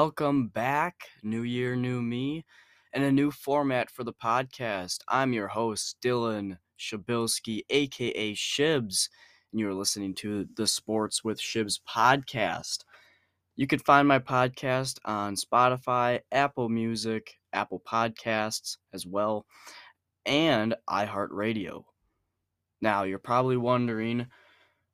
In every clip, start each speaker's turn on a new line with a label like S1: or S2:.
S1: Welcome back. New year, new me, and a new format for the podcast. I'm your host, Dylan Shabilsky, aka Shibs, and you're listening to the Sports with Shibs podcast. You can find my podcast on Spotify, Apple Music, Apple Podcasts as well, and iHeartRadio. Now, you're probably wondering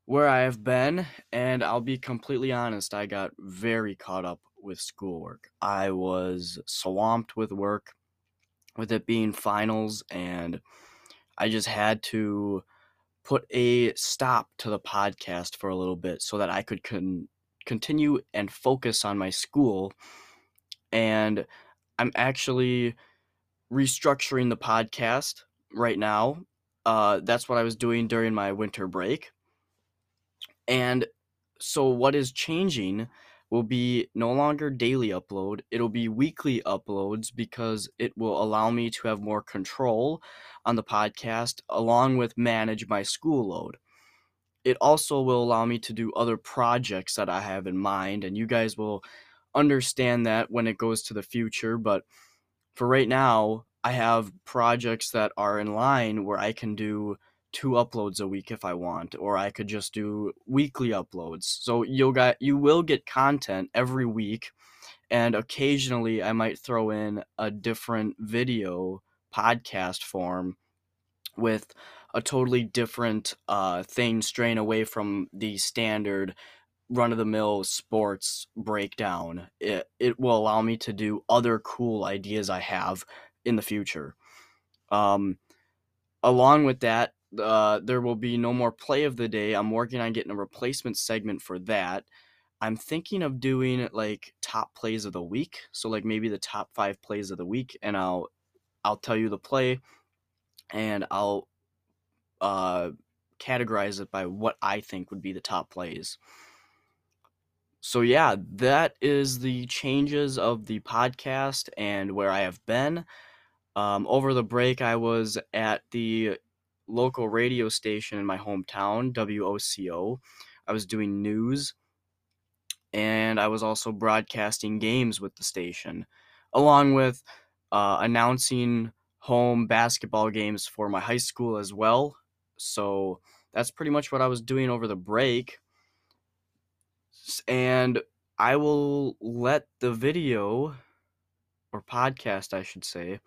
S1: where I have been, and I'll be completely honest, I got very caught up with schoolwork. I was swamped with work, with it being finals, and I just had to put a stop to the podcast for a little bit so that I could con- continue and focus on my school. And I'm actually restructuring the podcast right now. Uh, that's what I was doing during my winter break. And so, what is changing will be no longer daily upload, it'll be weekly uploads because it will allow me to have more control on the podcast along with manage my school load. It also will allow me to do other projects that I have in mind, and you guys will understand that when it goes to the future. But for right now, I have projects that are in line where I can do two uploads a week if I want, or I could just do weekly uploads. So you'll get you will get content every week, and occasionally I might throw in a different video podcast form with a totally different uh, thing straying away from the standard run of the mill sports breakdown. It it will allow me to do other cool ideas I have in the future. Um, along with that, uh, there will be no more play of the day. I'm working on getting a replacement segment for that. I'm thinking of doing like top plays of the week. So like maybe the top five plays of the week, and I'll I'll tell you the play, and I'll uh, categorize it by what I think would be the top plays. So yeah, that is the changes of the podcast and where I have been. Um, over the break, I was at the local radio station in my hometown, WOCO. I was doing news and I was also broadcasting games with the station, along with uh, announcing home basketball games for my high school as well. So that's pretty much what I was doing over the break. And I will let the video or podcast, I should say,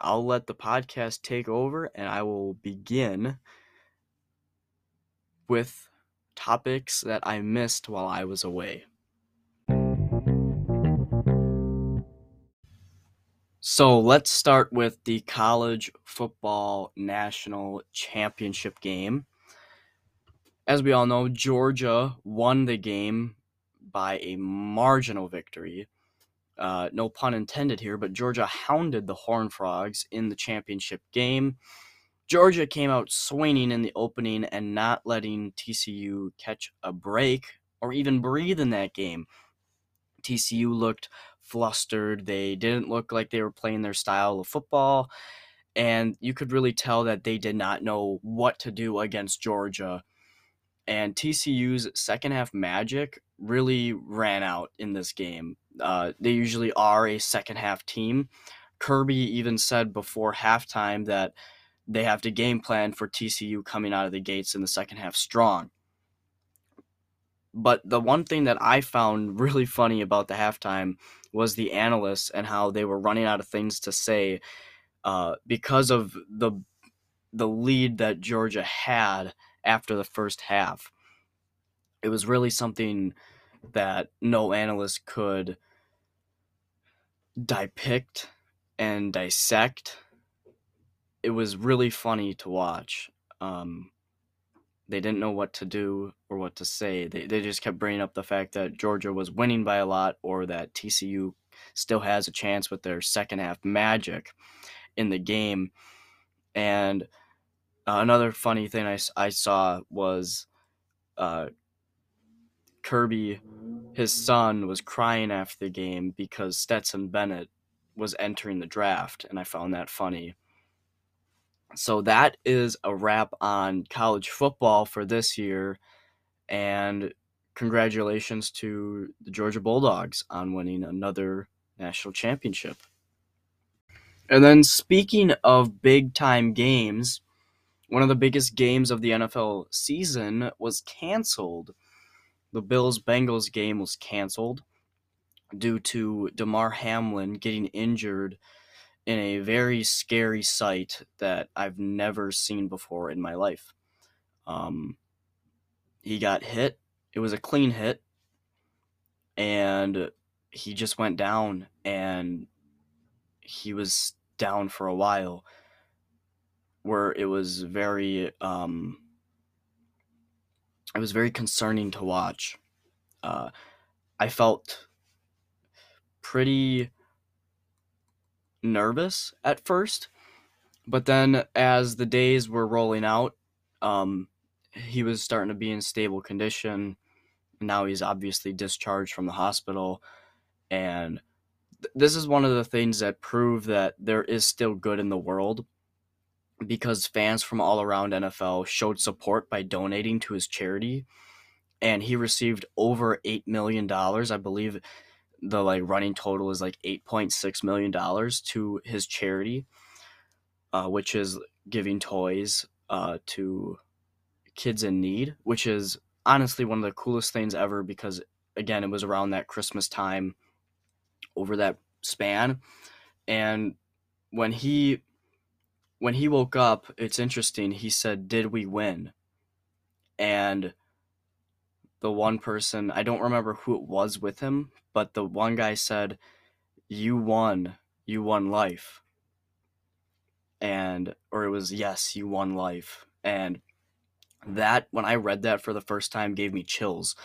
S1: I'll let the podcast take over and I will begin with topics that I missed while I was away. So let's start with the college football national championship game. As we all know, Georgia won the game by a marginal victory uh, no pun intended here, but Georgia hounded the Horned Frogs in the championship game. Georgia came out swinging in the opening and not letting TCU catch a break or even breathe in that game. TCU looked flustered. They didn't look like they were playing their style of football. And you could really tell that they did not know what to do against Georgia. And TCU's second half magic really ran out in this game. Uh, they usually are a second half team. Kirby even said before halftime that they have to game plan for TCU coming out of the gates in the second half strong. But the one thing that I found really funny about the halftime was the analysts and how they were running out of things to say uh, because of the the lead that Georgia had after the first half. It was really something that no analyst could depict and dissect. It was really funny to watch. Um, they didn't know what to do or what to say. They, they just kept bringing up the fact that Georgia was winning by a lot or that TCU still has a chance with their second half magic in the game. And uh, another funny thing I, I saw was uh, Kirby, his son, was crying after the game because Stetson Bennett was entering the draft, and I found that funny. So that is a wrap on college football for this year, and congratulations to the Georgia Bulldogs on winning another national championship. And then, speaking of big time games, one of the biggest games of the NFL season was canceled. The Bills Bengals game was canceled due to Damar Hamlin getting injured in a very scary sight that I've never seen before in my life. Um, he got hit. It was a clean hit, and he just went down, and he was down for a while, where it was very, um, it was very concerning to watch. Uh, I felt pretty nervous at first, but then as the days were rolling out, um, he was starting to be in stable condition. Now he's obviously discharged from the hospital, and th- this is one of the things that prove that there is still good in the world because fans from all around NFL showed support by donating to his charity. And he received over 8 million dollars. I believe the like running total is like 8.6 million dollars to his charity uh, which is giving toys uh, to kids in need which is honestly one of the coolest things ever because again it was around that christmas time over that span. And when he when he woke up it's interesting he said did we win and the one person I don't remember who it was with him, but the one guy said, "You won. You won life." And or it was yes, you won life. And that when I read that for the first time gave me chills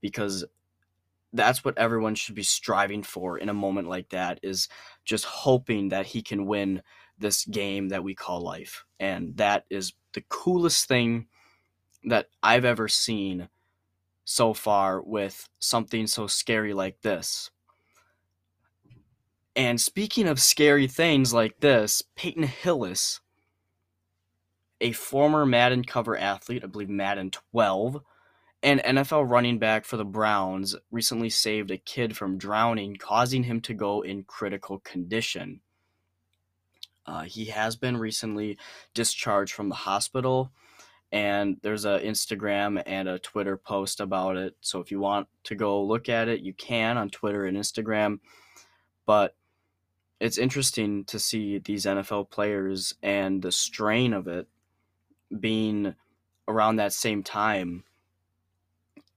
S1: because that's what everyone should be striving for in a moment like that is just hoping that he can win this game that we call life. And that is the coolest thing that I've ever seen so far with something so scary like this. And speaking of scary things like this, Peyton Hillis, a former Madden cover athlete, I believe Madden 12, and NFL running back for the Browns, recently saved a kid from drowning, causing him to go in critical condition. Uh, he has been recently discharged from the hospital and there's an Instagram and a Twitter post about it. So if you want to go look at it, you can on Twitter and Instagram. But it's interesting to see these NFL players and the strain of it being around that same time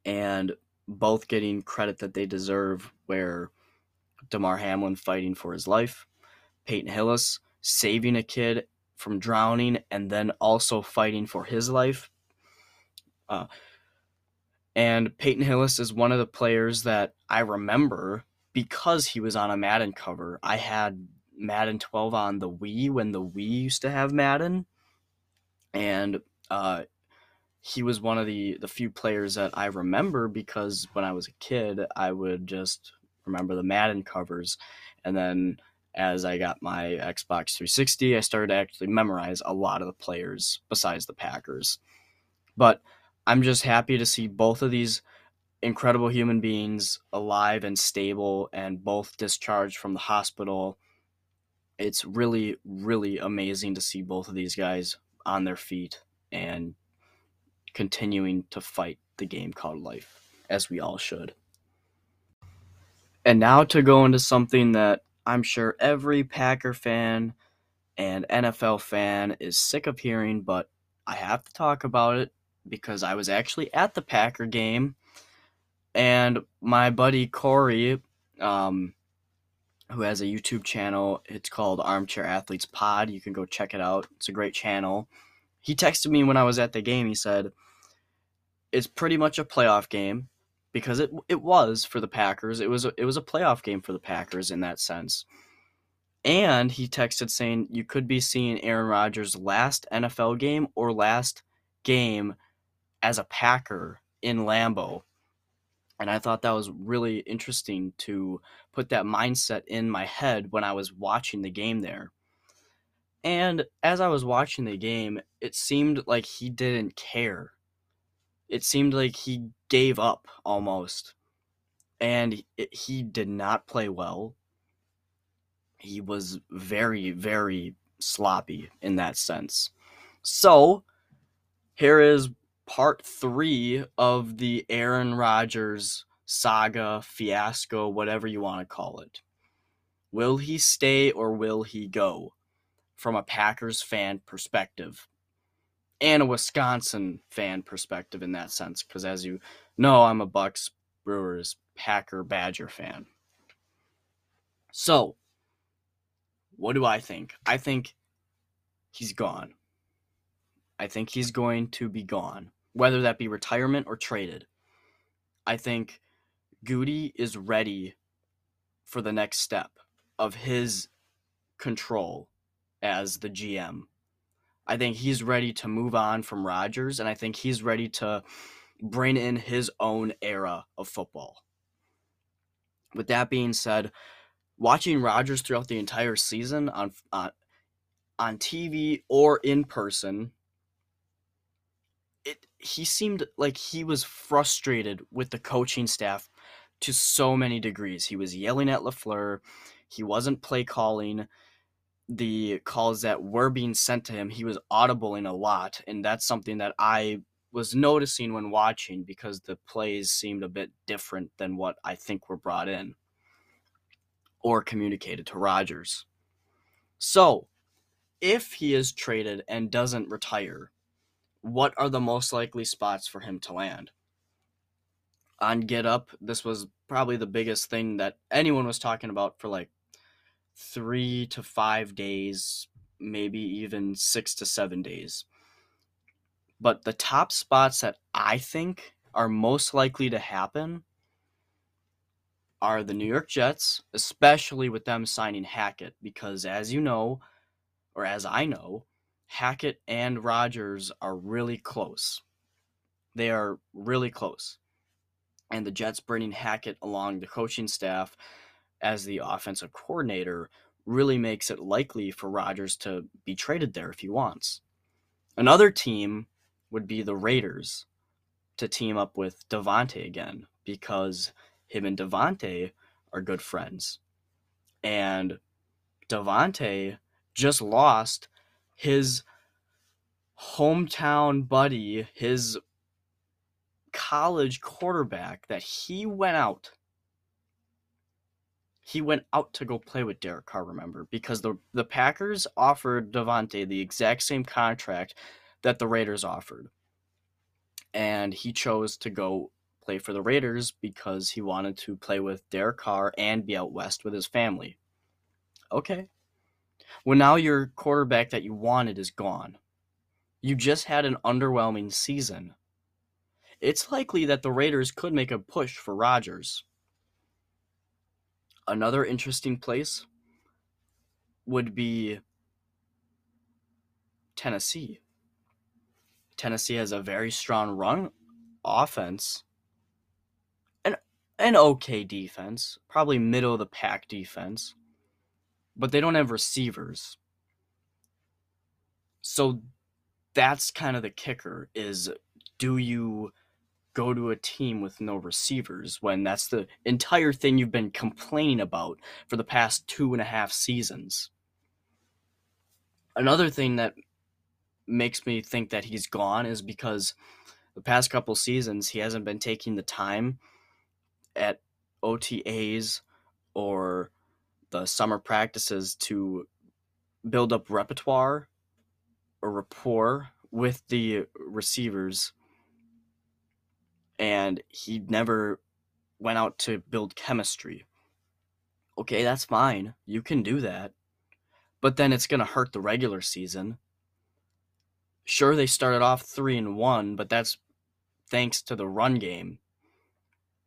S1: and both getting credit that they deserve where Damar Hamlin fighting for his life, Peyton Hillis saving a kid from drowning and then also fighting for his life. Uh, and Peyton Hillis is one of the players that I remember because he was on a Madden cover. I had Madden 12 on the Wii when the Wii used to have Madden, and uh, he was one of the the few players that I remember because when I was a kid, I would just remember the Madden covers, and then as I got my Xbox 360, I started to actually memorize a lot of the players besides the Packers. But I'm just happy to see both of these incredible human beings alive and stable and both discharged from the hospital. It's really, really amazing to see both of these guys on their feet and continuing to fight the game called life, as we all should. And now to go into something that I'm sure every Packer fan and NFL fan is sick of hearing, but I have to talk about it because I was actually at the Packer game, and my buddy Corey, um, who has a YouTube channel, it's called Armchair Athletes Pod. You can go check it out. It's a great channel. He texted me when I was at the game. He said, "It's pretty much a playoff game because it it was for the Packers. It was a, it was a playoff game for the Packers in that sense. And he texted saying you could be seeing Aaron Rodgers' last NFL game or last game as a Packer in Lambeau. And I thought that was really interesting to put that mindset in my head when I was watching the game there. And as I was watching the game, it seemed like he didn't care. It seemed like he gave up almost. And it, he did not play well. He was very, very sloppy in that sense. So, here is part three of the Aaron Rodgers saga, fiasco, whatever you want to call it. Will he stay or will he go? From a Packers fan perspective and a Wisconsin fan perspective in that sense. Because as you know, I'm a Bucks, Brewers, Packer, Badger fan. So, what do I think? I think he's gone. I think he's going to be gone, whether that be retirement or traded. I think Goody is ready for the next step of his control as the GM. I think he's ready to move on from Rodgers, and I think he's ready to bring in his own era of football. With that being said, watching Rodgers throughout the entire season on uh, on, on TV or in person, it he seemed like he was frustrated with the coaching staff to so many degrees. He was yelling at LaFleur. He wasn't play calling the calls that were being sent to him. He was audibling a lot, and that's something that I was noticing when watching because the plays seemed a bit different than what I think were brought in or communicated to Rodgers. So, if he is traded and doesn't retire, what are the most likely spots for him to land? On Get Up, this was probably the biggest thing that anyone was talking about for like three to five days, maybe even six to seven days. But the top spots that I think are most likely to happen are the New York Jets, especially with them signing Hackett, because as you know, or as I know, Hackett and Rodgers are really close. They are really close. And the Jets bringing Hackett along the coaching staff as the offensive coordinator really makes it likely for Rodgers to be traded there if he wants. Another team would be the Raiders to team up with Davante again because him and Davante are good friends. And Davante just lost his hometown buddy, his college quarterback that he went out he went out to go play with Derek Carr, remember, because the the Packers offered Davante the exact same contract that the Raiders offered. And he chose to go play for the Raiders because he wanted to play with Derek Carr and be out west with his family. Okay. Well, now your quarterback that you wanted is gone. You just had an underwhelming season. It's likely that the Raiders could make a push for Rodgers. Another interesting place would be Tennessee. Tennessee has a very strong run offense and an okay defense, probably middle of the pack defense, but they don't have receivers. So that's kind of the kicker is do you go to a team with no receivers when that's the entire thing you've been complaining about for the past two and a half seasons. Another thing that makes me think that he's gone is because the past couple seasons he hasn't been taking the time at OTAs or the summer practices to build up repertoire or rapport with the receivers and he never went out to build chemistry. Okay, that's fine. You can do that. But then it's going to hurt the regular season. Sure, they started off 3 and 1, but that's thanks to the run game.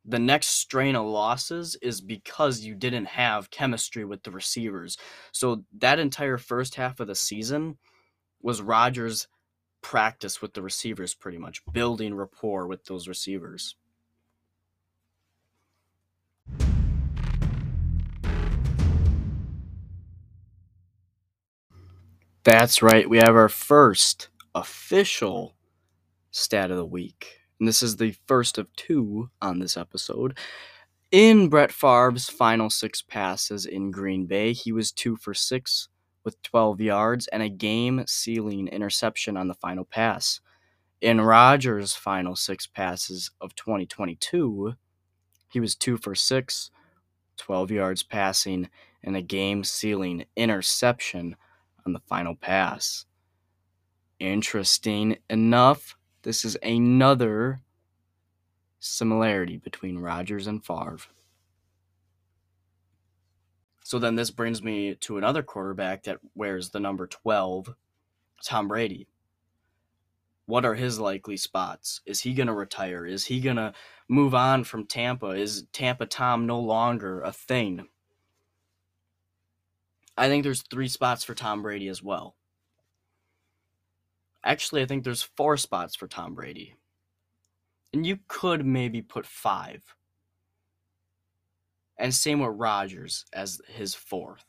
S1: The next strain of losses is because you didn't have chemistry with the receivers. So that entire first half of the season was Rodgers practice with the receivers pretty much, building rapport with those receivers. That's right. We have our first official stat of the week. and this is the first of two on this episode. In Brett Favre's final six passes in Green Bay, he was two for six with 12 yards and a game sealing interception on the final pass. In Rodgers' final six passes of 2022, he was two for six, 12 yards passing, and a game sealing interception on the final pass. Interesting enough, this is another similarity between Rodgers and Favre. So then this brings me to another quarterback that wears the number 12, Tom Brady. What are his likely spots? Is he going to retire? Is he going to move on from Tampa? Is Tampa Tom no longer a thing? I think there's three spots for Tom Brady as well. Actually, I think there's four spots for Tom Brady. And you could maybe put five. And same with Rodgers as his fourth.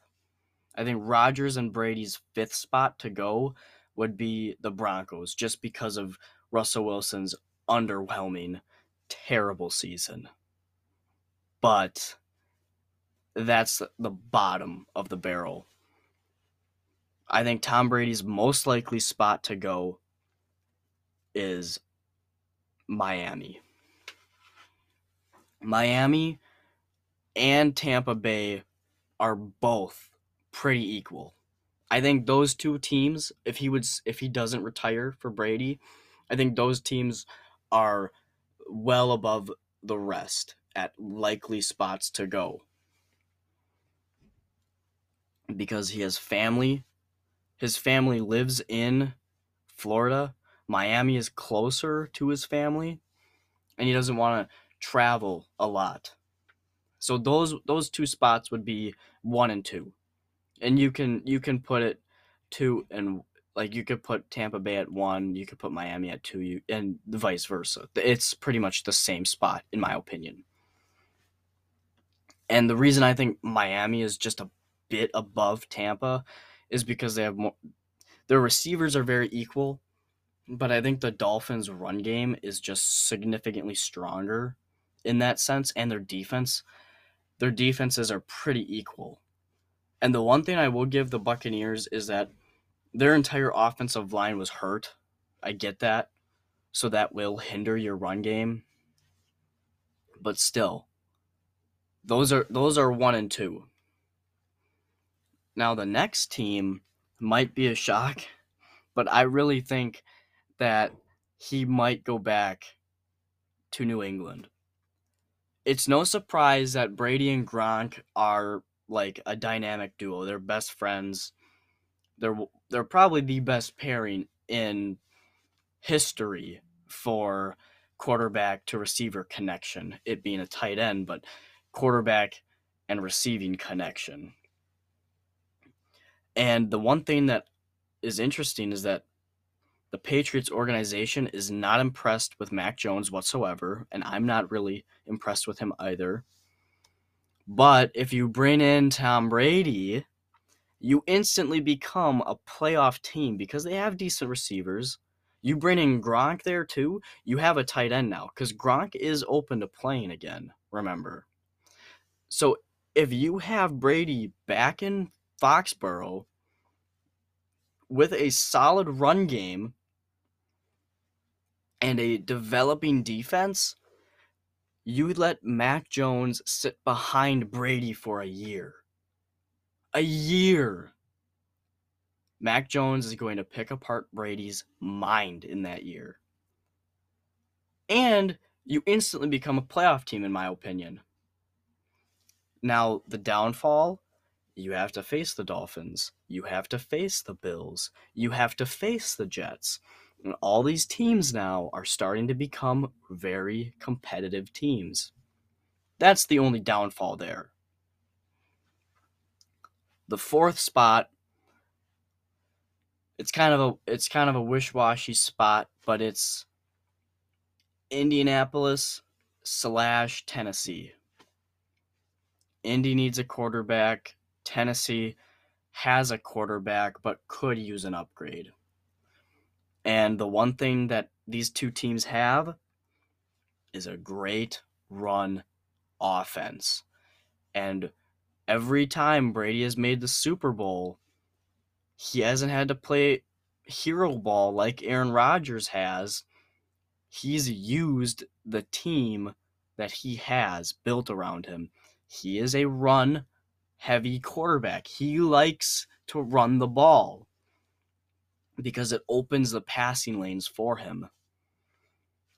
S1: I think Rodgers and Brady's fifth spot to go would be the Broncos just because of Russell Wilson's underwhelming, terrible season. But that's the bottom of the barrel. I think Tom Brady's most likely spot to go is Miami. Miami and Tampa Bay are both pretty equal. I think those two teams, if he would if he doesn't retire for Brady, I think those teams are well above the rest at likely spots to go. Because he has family. His family lives in Florida Miami is closer to his family and he doesn't want to travel a lot. So those those two spots would be 1 and 2. And you can you can put it 2 and like you could put Tampa Bay at 1, you could put Miami at 2 you, and vice versa. It's pretty much the same spot in my opinion. And the reason I think Miami is just a bit above Tampa is because they have more their receivers are very equal but I think the Dolphins' run game is just significantly stronger in that sense, and their defense. Their defenses are pretty equal. And the one thing I will give the Buccaneers is that their entire offensive line was hurt. I get that. So that will hinder your run game. But still, those are those are one and two. Now the next team might be a shock, but I really think that he might go back to New England. It's no surprise that Brady and Gronk are like a dynamic duo. They're best friends. They're they're probably the best pairing in history for quarterback to receiver connection. It being a tight end, but quarterback and receiving connection. And the one thing that is interesting is that the Patriots organization is not impressed with Mac Jones whatsoever, and I'm not really impressed with him either. But if you bring in Tom Brady, you instantly become a playoff team because they have decent receivers. You bring in Gronk there too, you have a tight end now because Gronk is open to playing again, remember. So if you have Brady back in Foxborough with a solid run game and a developing defense, you let Mac Jones sit behind Brady for a year. A year. Mac Jones is going to pick apart Brady's mind in that year. And you instantly become a playoff team, in my opinion. Now, the downfall you have to face the Dolphins. You have to face the Bills. You have to face the Jets. And all these teams now are starting to become very competitive teams. That's the only downfall there. The fourth spot it's kind of a it's kind of a wish-washy spot, but it's Indianapolis slash Tennessee. Indy needs a quarterback. Tennessee has a quarterback, but could use an upgrade. And the one thing that these two teams have is a great run offense. And every time Brady has made the Super Bowl, he hasn't had to play hero ball like Aaron Rodgers has. He's used the team that he has built around him. He is a run heavy quarterback. He likes to run the ball because it opens the passing lanes for him.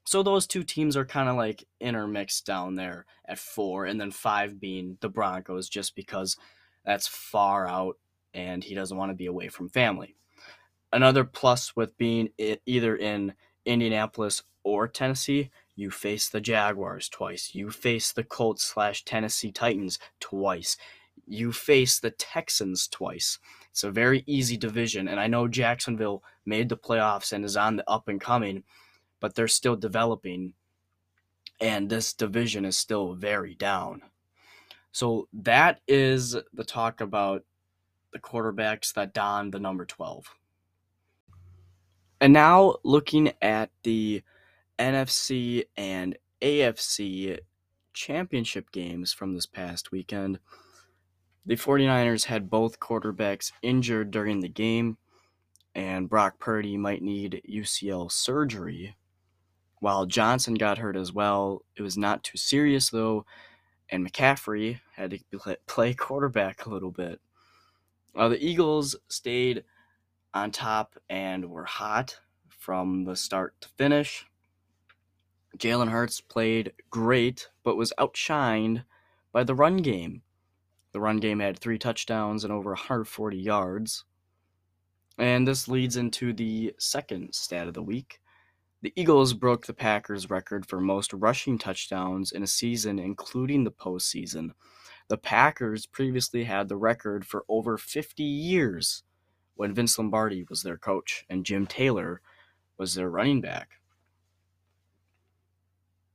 S1: So those two teams are kind of like intermixed down there at four, and then five being the Broncos, just because that's far out and he doesn't want to be away from family. Another plus with being either in Indianapolis or Tennessee, you face the Jaguars twice. You face the Colts slash Tennessee Titans twice. You face the Texans twice. It's a very easy division, and I know Jacksonville made the playoffs and is on the up and coming, but they're still developing, and this division is still very down. So that is the talk about the quarterbacks that don the number 12. And now looking at the NFC and AFC championship games from this past weekend. The 49ers had both quarterbacks injured during the game, and Brock Purdy might need UCL surgery. While Johnson got hurt as well, it was not too serious though, and McCaffrey had to play quarterback a little bit. The Eagles stayed on top and were hot from the start to finish. Jalen Hurts played great, but was outshined by the run game. The run game had three touchdowns and over 140 yards. And this leads into the second stat of the week. The Eagles broke the Packers' record for most rushing touchdowns in a season, including the postseason. The Packers previously had the record for over 50 years when Vince Lombardi was their coach and Jim Taylor was their running back.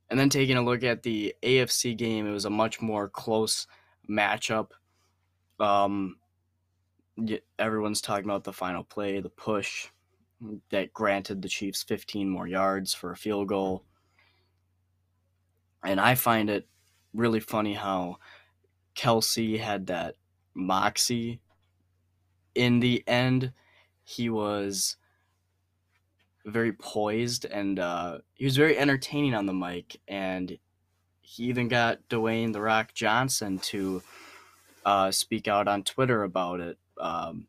S1: And then taking a look at the AFC game, it was a much more close matchup. Um, everyone's talking about the final play, the push that granted the Chiefs 15 more yards for a field goal. And I find it really funny how Kelce had that moxie in the end. He was very poised and uh, he was very entertaining on the mic. And he even got Dwayne the Rock Johnson to uh, speak out on Twitter about it. Um,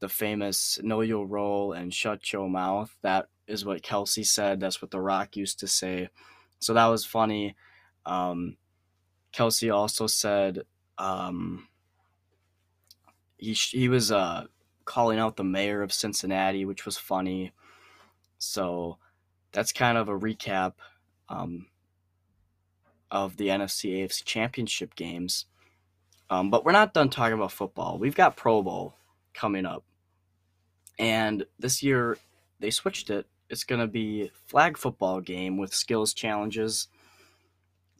S1: the famous "Know Your Role" and "Shut Your Mouth." That is what Kelce said. That's what The Rock used to say. So that was funny. Um, Kelce also said um, he he was uh, calling out the mayor of Cincinnati, which was funny. So that's kind of a recap um, of the NFC AFC championship games. Um, but we're not done talking about football. We've got Pro Bowl coming up. And this year they switched it. It's going to be flag football game with skills challenges.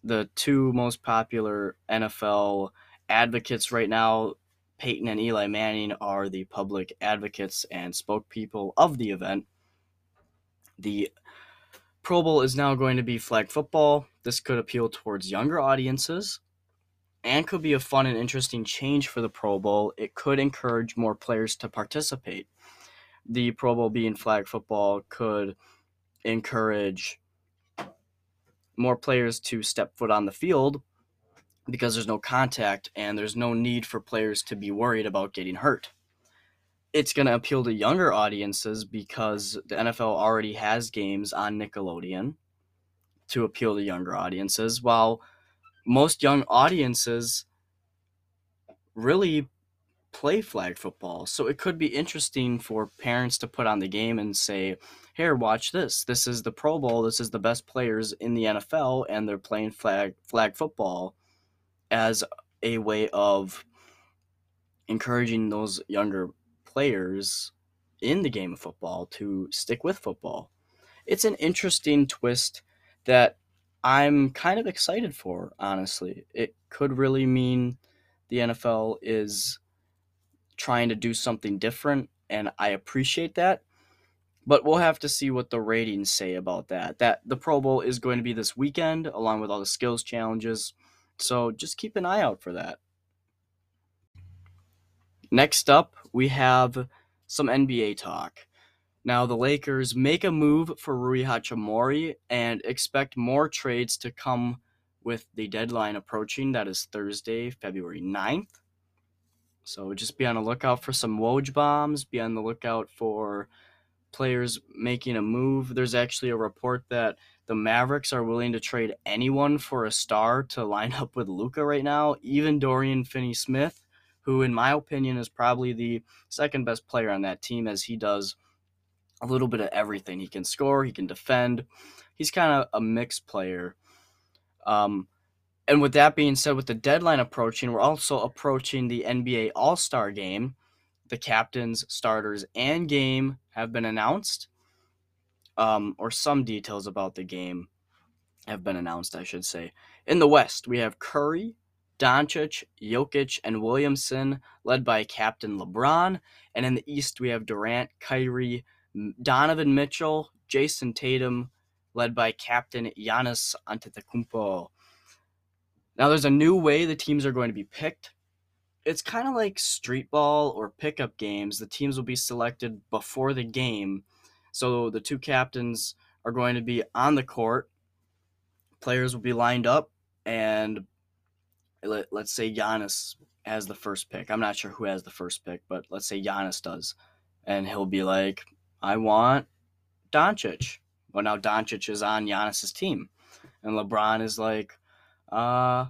S1: The two most popular NFL advocates right now, Peyton and Eli Manning, are the public advocates and spokespeople of the event. The Pro Bowl is now going to be flag football. This could appeal towards younger audiences and could be a fun and interesting change for the Pro Bowl. It could encourage more players to participate. The Pro Bowl being flag football could encourage more players to step foot on the field because there's no contact and there's no need for players to be worried about getting hurt it's going to appeal to younger audiences because the NFL already has games on Nickelodeon to appeal to younger audiences, while most young audiences really play flag football. So it could be interesting for parents to put on the game and say, "Here, watch this. This is the Pro Bowl. This is the best players in the NFL and they're playing flag flag football as a way of encouraging those younger players in the game of football to stick with football. It's an interesting twist that I'm kind of excited for, honestly. It could really mean the NFL is trying to do something different, and I appreciate that. But we'll have to see what the ratings say about that. That the Pro Bowl is going to be this weekend, along with all the skills challenges. So just keep an eye out for that. Next up, we have some NBA talk. Now, the Lakers make a move for Rui Hachimura and expect more trades to come with the deadline approaching. That is Thursday, February 9th. So just be on the lookout for some Woj bombs. Be on the lookout for players making a move. There's actually a report that the Mavericks are willing to trade anyone for a star to line up with Luka right now, even Dorian Finney Smith, who, in my opinion, is probably the second best player on that team as he does a little bit of everything. He can score, he can defend. He's kind of a mixed player. Um, and with that being said, with the deadline approaching, we're also approaching the NBA All Star game. The captains, starters, and game have been announced, um, or some details about the game have been announced, I should say. In the West, we have Curry, Doncic, Jokic, and Williamson, led by Captain LeBron. And in the East, we have Durant, Kyrie, Donovan Mitchell, Jayson Tatum, led by Captain Giannis Antetokounmpo. Now, there's a new way the teams are going to be picked. It's kind of like street ball or pickup games. The teams will be selected before the game. So the two captains are going to be on the court. Players will be lined up, and let, let's say Giannis has the first pick. I'm not sure who has the first pick, but let's say Giannis does. And he'll be like, I want Doncic. Well, now Doncic is on Giannis's team. And LeBron is like, uh,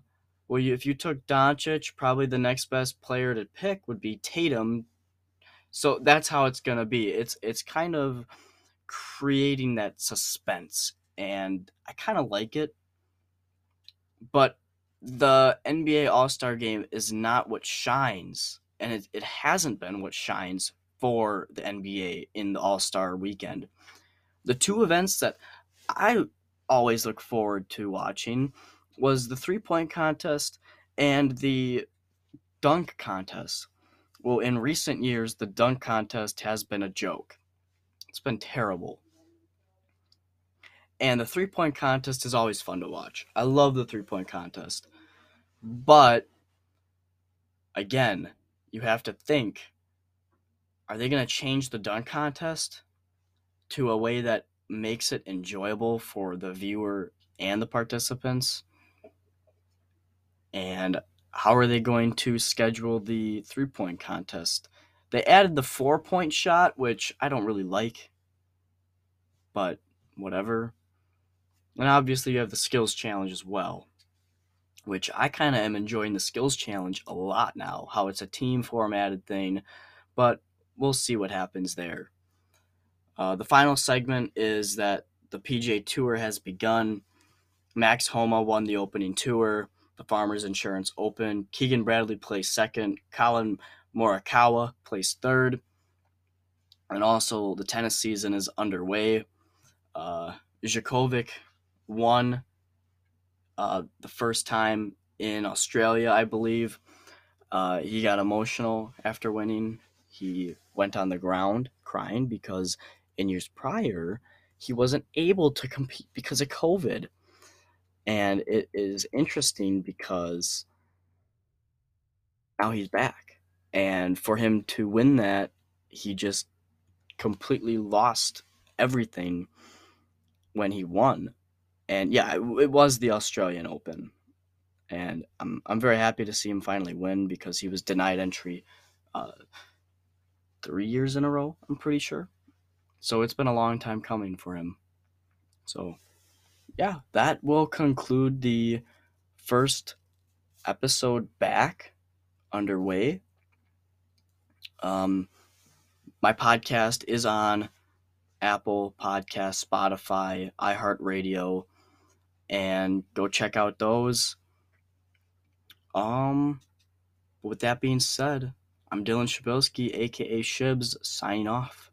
S1: well, you, if you took Doncic, probably the next best player to pick would be Tatum. So that's how it's gonna be. It's it's kind of creating that suspense, and I kind of like it. But the NBA All Star Game is not what shines, and it, it hasn't been what shines for the NBA in the All Star weekend. The two events that I always look forward to watching was the three point contest and the dunk contest. Well, in recent years, the dunk contest has been a joke. It's been terrible. And the three point contest is always fun to watch. I love the three point contest. But again, you have to think are they going to change the dunk contest to a way that makes it enjoyable for the viewer and the participants? And how are they going to schedule the three point contest? They added the four point shot, which I don't really like, but whatever. And obviously, you have the skills challenge as well, which I kind of am enjoying the skills challenge a lot now, how it's a team formatted thing, but we'll see what happens there. Uh, the final segment is that the PGA Tour has begun. Max Homa won the opening tour the Farmers Insurance Open. Keegan Bradley placed second. Collin Morikawa placed third. And also, the tennis season is underway. Uh, Djokovic won uh, the first time in Australia, I believe. Uh, he got emotional after winning. He went on the ground crying because in years prior, he wasn't able to compete because of COVID. And it is interesting because now he's back. And for him to win that, he just completely lost everything when he won. And yeah, it, it was the Australian Open. And I'm, I'm very happy to see him finally win because he was denied entry uh, three years in a row, I'm pretty sure. So it's been a long time coming for him. So yeah, that will conclude the first episode back underway. Um, my podcast is on Apple Podcast, Spotify, iHeartRadio, and go check out those. Um, with that being said, I'm Dylan Shabilsky, aka Shibs, signing off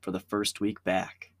S1: for the first week back.